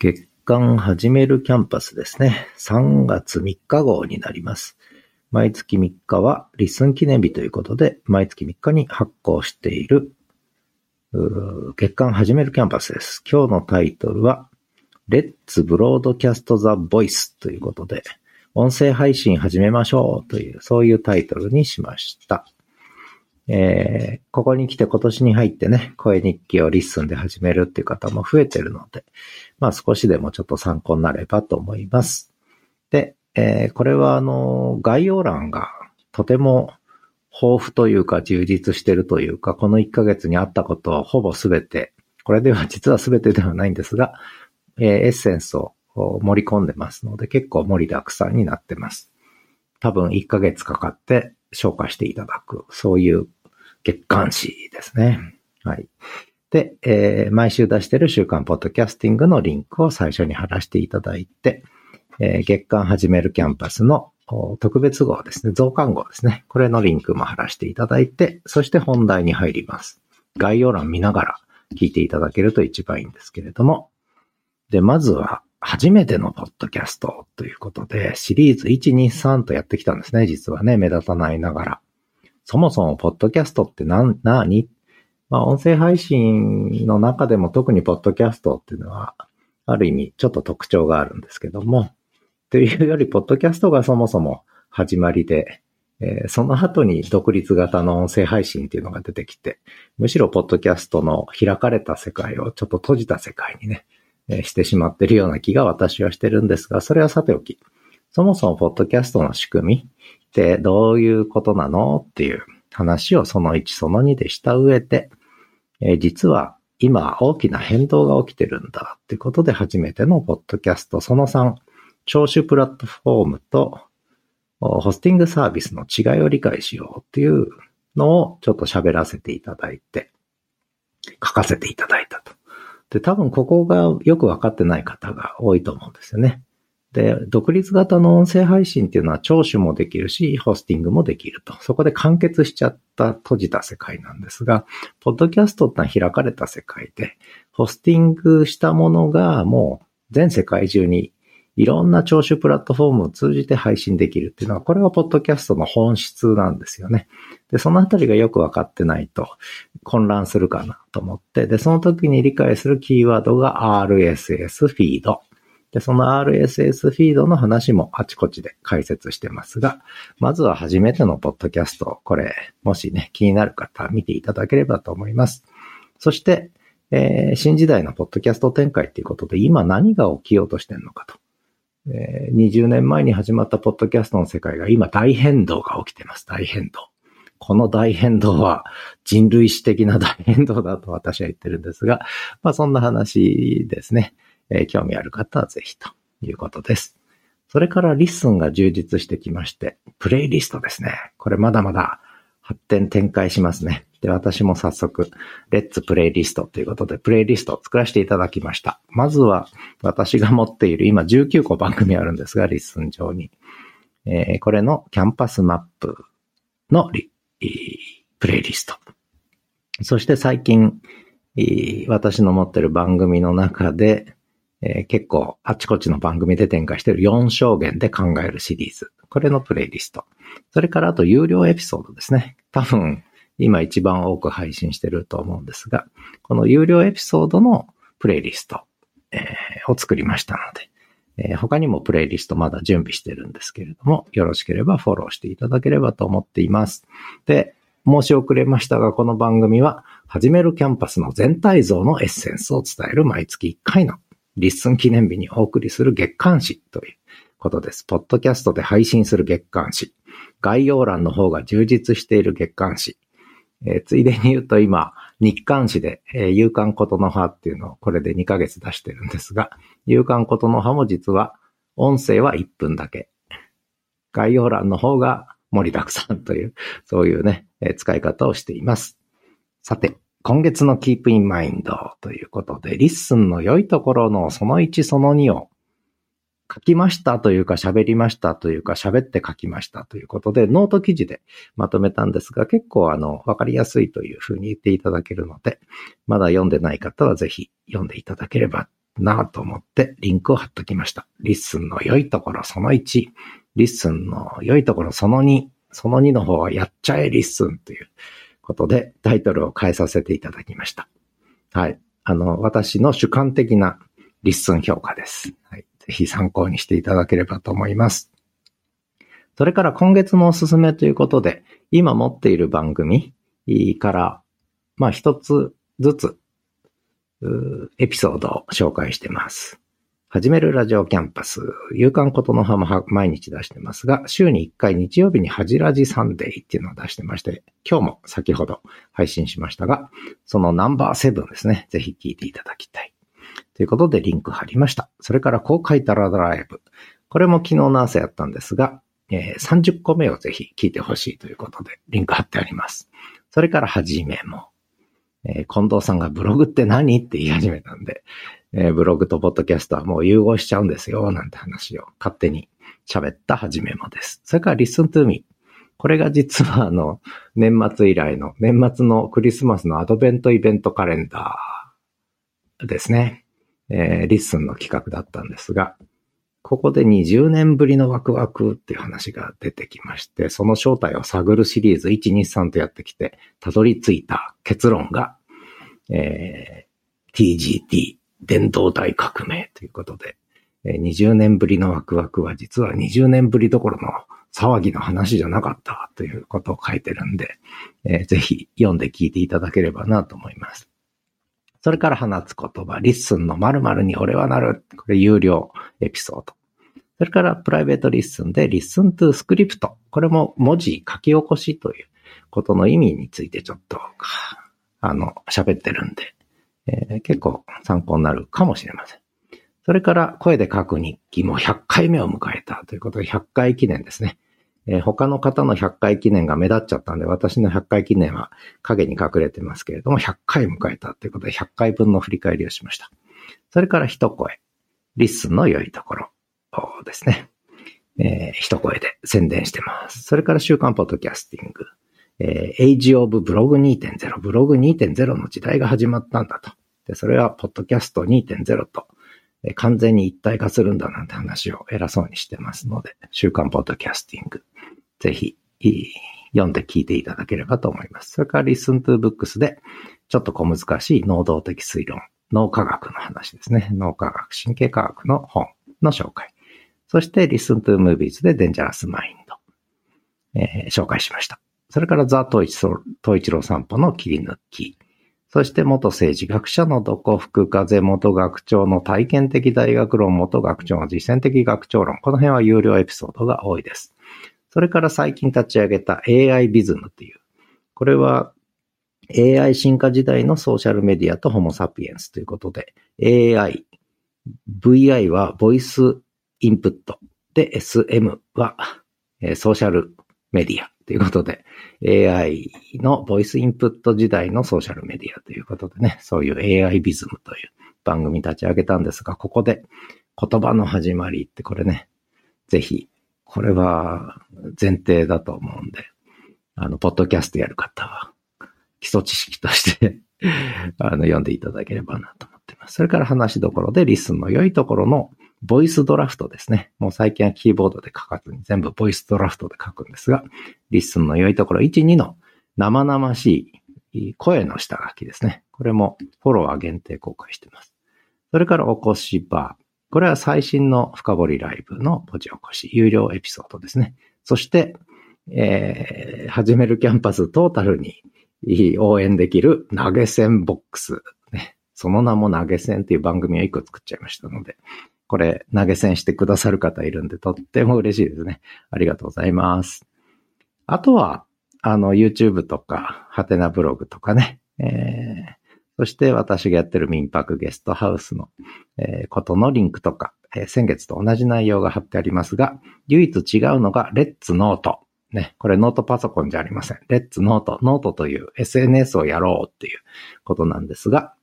月刊始めるキャンパスですね。3月3日号になります。毎月3日は LISTEN 記念日ということで、毎月3日に発行している月刊始めるキャンパスです。今日のタイトルは、Let's Broadcast the Voice ということで、音声配信始めましょうという、そういうタイトルにしました。えー、ここに来て今年に入ってね、声日記を LISTEN で始めるっていう方も増えてるので、まあ少しでもちょっと参考になればと思います。で、えーこれはあの、概要欄がとても豊富というか充実してるというか、この1ヶ月にあったことをほぼすべて、これでは実はすべてではないんですが、えーエッセンスを盛り込んでますので、結構盛りだくさんになってます。多分1ヶ月かかって消化していただく、そういう月刊誌ですね。はい。で、えー毎週出してる週刊ポッドキャスティングのリンクを最初に貼らせていただいて、えー月間始めるキャンパスのお特別号ですね、増刊号ですね。これのリンクも貼らせていただいて、そして本題に入ります。概要欄見ながら聞いていただけると一番いいんですけれども。で、まずは、初めてのポッドキャストということで、シリーズ1、2、3とやってきたんですね、実はね、目立たないながら。そもそも、ポッドキャストって何、何？まあ、音声配信の中でも特にポッドキャストっていうのは、ある意味ちょっと特徴があるんですけども、というより、ポッドキャストがそもそも始まりで、えーその後に独立型の音声配信っていうのが出てきて、むしろポッドキャストの開かれた世界をちょっと閉じた世界にね、えーしてしまってるような気が私はしてるんですが、それはさておき、そもそもポッドキャストの仕組みってどういうことなの？っていう話をその1その2でした上で、えー実は今大きな変動が起きてるんだってことで初めてのポッドキャストその3、聴取プラットフォームとホスティングサービスの違いを理解しようっていうのをちょっと喋らせていただいて、書かせていただいたと。で、多分ここがよくわかってない方が多いと思うんですよね。で、独立型の音声配信っていうのは聴取もできるし、ホスティングもできると。そこで完結しちゃった閉じた世界なんですが、ポッドキャストってのは開かれた世界で、ホスティングしたものがもう全世界中にいろんな聴取プラットフォームを通じて配信できるっていうのは、これがポッドキャストの本質なんですよね。で、そのあたりがよくわかってないと混乱するかなと思って、で、その時に理解するキーワードが RSS フィード。で、その RSS フィードの話もあちこちで解説してますが、まずは初めてのポッドキャスト、これ、もしね、気になる方見ていただければと思います。そして、えー新時代のポッドキャスト展開っていうことで、今何が起きようとしてるのかと。えー20年前に始まったポッドキャストの世界が今大変動が起きてます。大変動。この大変動は人類史的な大変動だと私は言ってるんですが、まあそんな話ですね。えー興味ある方はぜひということです。それから LISTEN が充実してきまして、プレイリストですね。これまだまだ発展展開しますね。で、私も早速、 Let's Playlist ということで、プレイリストを作らせていただきました。まずは、私が持っている、今19個番組あるんですが、 LISTEN 上に。えーこれのキャンパスマップのリプレイリスト。そして最近、私の持っている番組の中で、えー結構あちこちの番組で展開している4証言で考えるシリーズ。これのプレイリスト。それからあと有料エピソードですね。多分今一番多く配信してると思うんですが、この有料エピソードのプレイリスト、えーを作りましたので、えー他にもプレイリストまだ準備してるんですけれども、よろしければフォローしていただければと思っています。で、申し遅れましたが、この番組は、始めるキャンパスの全体像のエッセンスを伝える毎月1回の LISTEN 記念日にお送りする月刊誌ということです。ポッドキャストで配信する月刊誌。概要欄の方が充実している月刊誌。えーついでに言うと今、日刊誌で、えー、夕刊ことの葉っていうのをこれで2ヶ月出してるんですが、夕刊ことの葉も実は音声は1分だけ。概要欄の方が盛りだくさんという、そういうね、えー使い方をしています。さて、今月の Keep in Mind ということで、 LISTEN の良いところのその1その2を書きましたというか喋りましたというか喋って書きましたということで、ノート記事でまとめたんですが、結構あの、わかりやすいというふうに言っていただけるので、まだ読んでない方はぜひ読んでいただければなと思ってリンクを貼っときました。 LISTEN の良いところその1、LISTEN の良いところその2、その2の方はやっちゃえ LISTEN という。ことでタイトルを変えさせていただきました。はい。あの、私の主観的な LISTEN 評価です。はい。ぜひ参考にしていただければと思います。それから今月のおすすめということで、今持っている番組から、まあ一つずつ、エピソードを紹介してます。始めるラジオキャンパス、夕刊ことの葉も毎日出してますが、週に1回日曜日に恥ラジサンデーっていうのを出してまして、今日も先ほど配信しましたが、そのナンバーセブンですね、ぜひ聞いていただきたい。ということでリンク貼りました。それから公開ダラダライブ。これも昨日の朝やったんですが、えー、30個目をぜひ聞いてほしいということでリンク貼ってあります。それからはじめも。えー、近藤さんがブログって何？って言い始めたんで、えー、ブログとポッドキャストはもう融合しちゃうんですよ、なんて話を勝手に喋ったはじめもです。それから Listen to Me。これが実はあの、年末以来の、年末のクリスマスのアドベントイベントカレンダーですね。えー、 LISTEN の企画だったんですが、ここで20年ぶりのワクワクっていう話が出てきまして、その正体を探るシリーズ1、2、3とやってきて、たどり着いた結論が、えー、TGT、伝道大革命ということで、20年ぶりのワクワクは実は20年ぶりどころの騒ぎの話じゃなかったということを書いてるんで、えー、ぜひ読んで聞いていただければなと思います。それから放つ言葉、 LISTENの〇〇に俺はなる。これ有料エピソード。それからプライベート LISTEN で LISTEN to Script。これも文字書き起こしということの意味についてちょっと、あの、喋ってるんで、えー、結構参考になるかもしれません。それから声で書く日記も100回目を迎えたということで100回記念ですね。えー、他の方の100回記念が目立っちゃったんで、私の100回記念は影に隠れてますけれども、100回迎えたということで100回分の振り返りをしました。それから一声。 LISTEN の良いところですね。えー、一声で宣伝してます。それから週刊ポッドキャスティング。えー、Age of ブログ2.0、ブログ2.0の時代が始まったんだと。で、それは、ポッドキャスト2.0と、えー、完全に一体化するんだなんて話を偉そうにしてますので、週刊ポッドキャスティング、ぜひ、読んで聞いていただければと思います。それから、Listen to Books で、ちょっと小難しい能動的推論、脳科学の話ですね。脳科学、神経科学の本の紹介。そして、Listen to Movies で Dangerous Mind、えー、紹介しました。それからザ・トイチロ散歩の切り抜き。そして元政治学者のどこ福風元学長の体験的大学論元学長の実践的学長論。この辺は有料エピソードが多いです。それから最近立ち上げた AI ビズムっていう。これは AI 進化時代のソーシャルメディアとホモサピエンスということで AI、VI はボイスインプットで SM はソーシャルメディアということで、AI のボイスインプット時代のソーシャルメディアということでね、そういう AI ビズムという番組立ち上げたんですが、ここで言葉の始まりってこれね、ぜひ、これは前提だと思うんで、あの、ポッドキャストやる方は、基礎知識としてあの、読んでいただければなと思ってます。それから話どころで LISTEN の良いところのボイスドラフトですね。もう最近はキーボードで書かずに全部ボイスドラフトで書くんですが、 LISTEN の良いところ1、2の生々しい声の下書きですね。これもフォロワー限定公開してます。それから起こしバー。これは最新の深掘りライブの文字起こし、有料エピソードですね。そして、えー、始めるキャンパストータルに応援できる投げ銭ボックス。その名も投げ銭っていう番組を一個作っちゃいましたので、これ投げ銭してくださる方いるんで、とっても嬉しいですね。ありがとうございます。あとは、あの、YouTube とか、ハテナブログとかね、えー、そして私がやってる民泊ゲストハウスの、えー、ことのリンクとか、えー、先月と同じ内容が貼ってありますが、唯一違うのが、 Let's note。ね、これノートパソコンじゃありません。 Let's note、note という SNS をやろうっていうことなんですが、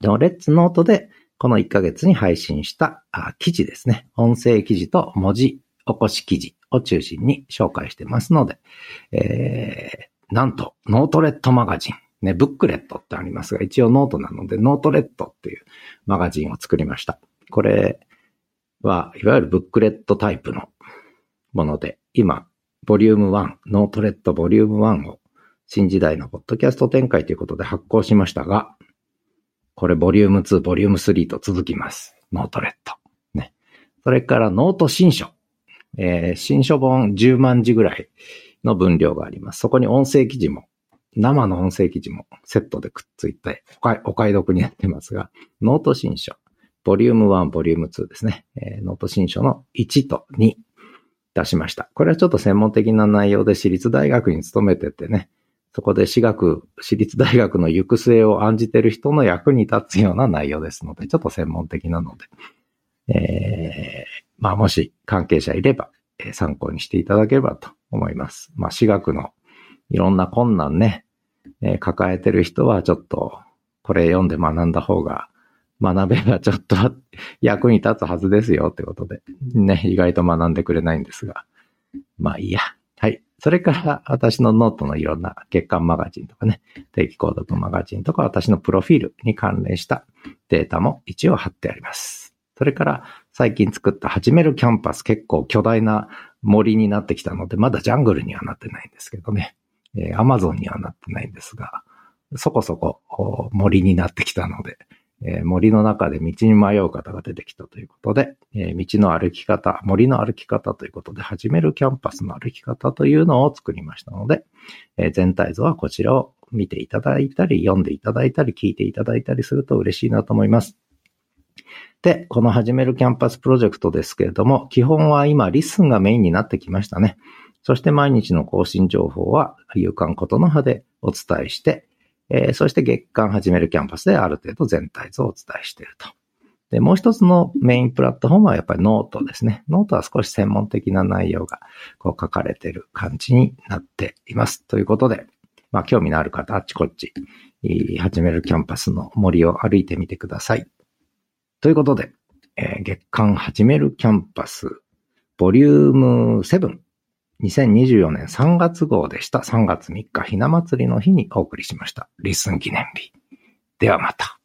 でも Let's note でこの1ヶ月に配信した記事ですね。音声記事と文字起こし記事を中心に紹介してますので、えー、なんと、ノートレットマガジン。ね、ブックレットってありますが、一応ノートなので、ノートレットっていうマガジンを作りました。これは、いわゆるブックレットタイプのもので、今、ボリューム1、ノートレットボリューム1を新時代のポッドキャスト展開ということで発行しましたが、これボリューム2、ボリューム3と続きます。ノートレット。ね。それからノート新書。えー、新書本10万字ぐらいの分量があります。そこに音声記事も、生の音声記事もセットでくっついてお買い得になってますが、ノート新書。ボリューム1、ボリューム2ですね。えー、ノート新書の1と2出しました。これはちょっと専門的な内容で私立大学に勤めててね、そこで私学、私立大学の行く末を案じてる人の役に立つような内容ですので、ちょっと専門的なので、えー、まあもし関係者いれば、え、参考にしていただければと思います。まあ私学のいろんな困難ね、えー、抱えてる人はちょっとこれ読んで学んだ方が学べばちょっと役に立つはずですよってことで、ね、意外と学んでくれないんですが、まあいいや。それから 私のノートのいろんな月刊マガジンとかね、定期購読マガジンとか私のプロフィールに関連したデータも一応貼ってあります。それから最近作った始めるキャンパス結構巨大な森になってきたので、まだジャングルにはなってないんですけどね。えー、アマゾンにはなってないんですが、そこそこ森になってきたので、えー、森の中で道に迷う方が出てきたということで、えー、道の歩き方、森の歩き方ということで、始めるキャンパスの歩き方というのを作りましたので、えー、全体像はこちらを見ていただいたり、読んでいただいたり、聞いていただいたりすると嬉しいなと思います。で、この始めるキャンパスプロジェクトですけれども、基本は今 LISTEN がメインになってきましたね。そして毎日の更新情報は、夕刊ことの葉でお伝えして、えー、そして月刊始めるキャンパスである程度全体像をお伝えしていると。で、もう一つのメインプラットフォームはやっぱりノートですね。ノートは少し専門的な内容がこう書かれている感じになっています。ということで、まあ興味のある方、あっちこっち、始めるキャンパスの森を歩いてみてください。ということで、えー、月刊始めるキャンパス、ボリューム7 2024年3月号でした。3月3日ひな祭りの日にお送りしました。 LISTEN 記念日。ではまた。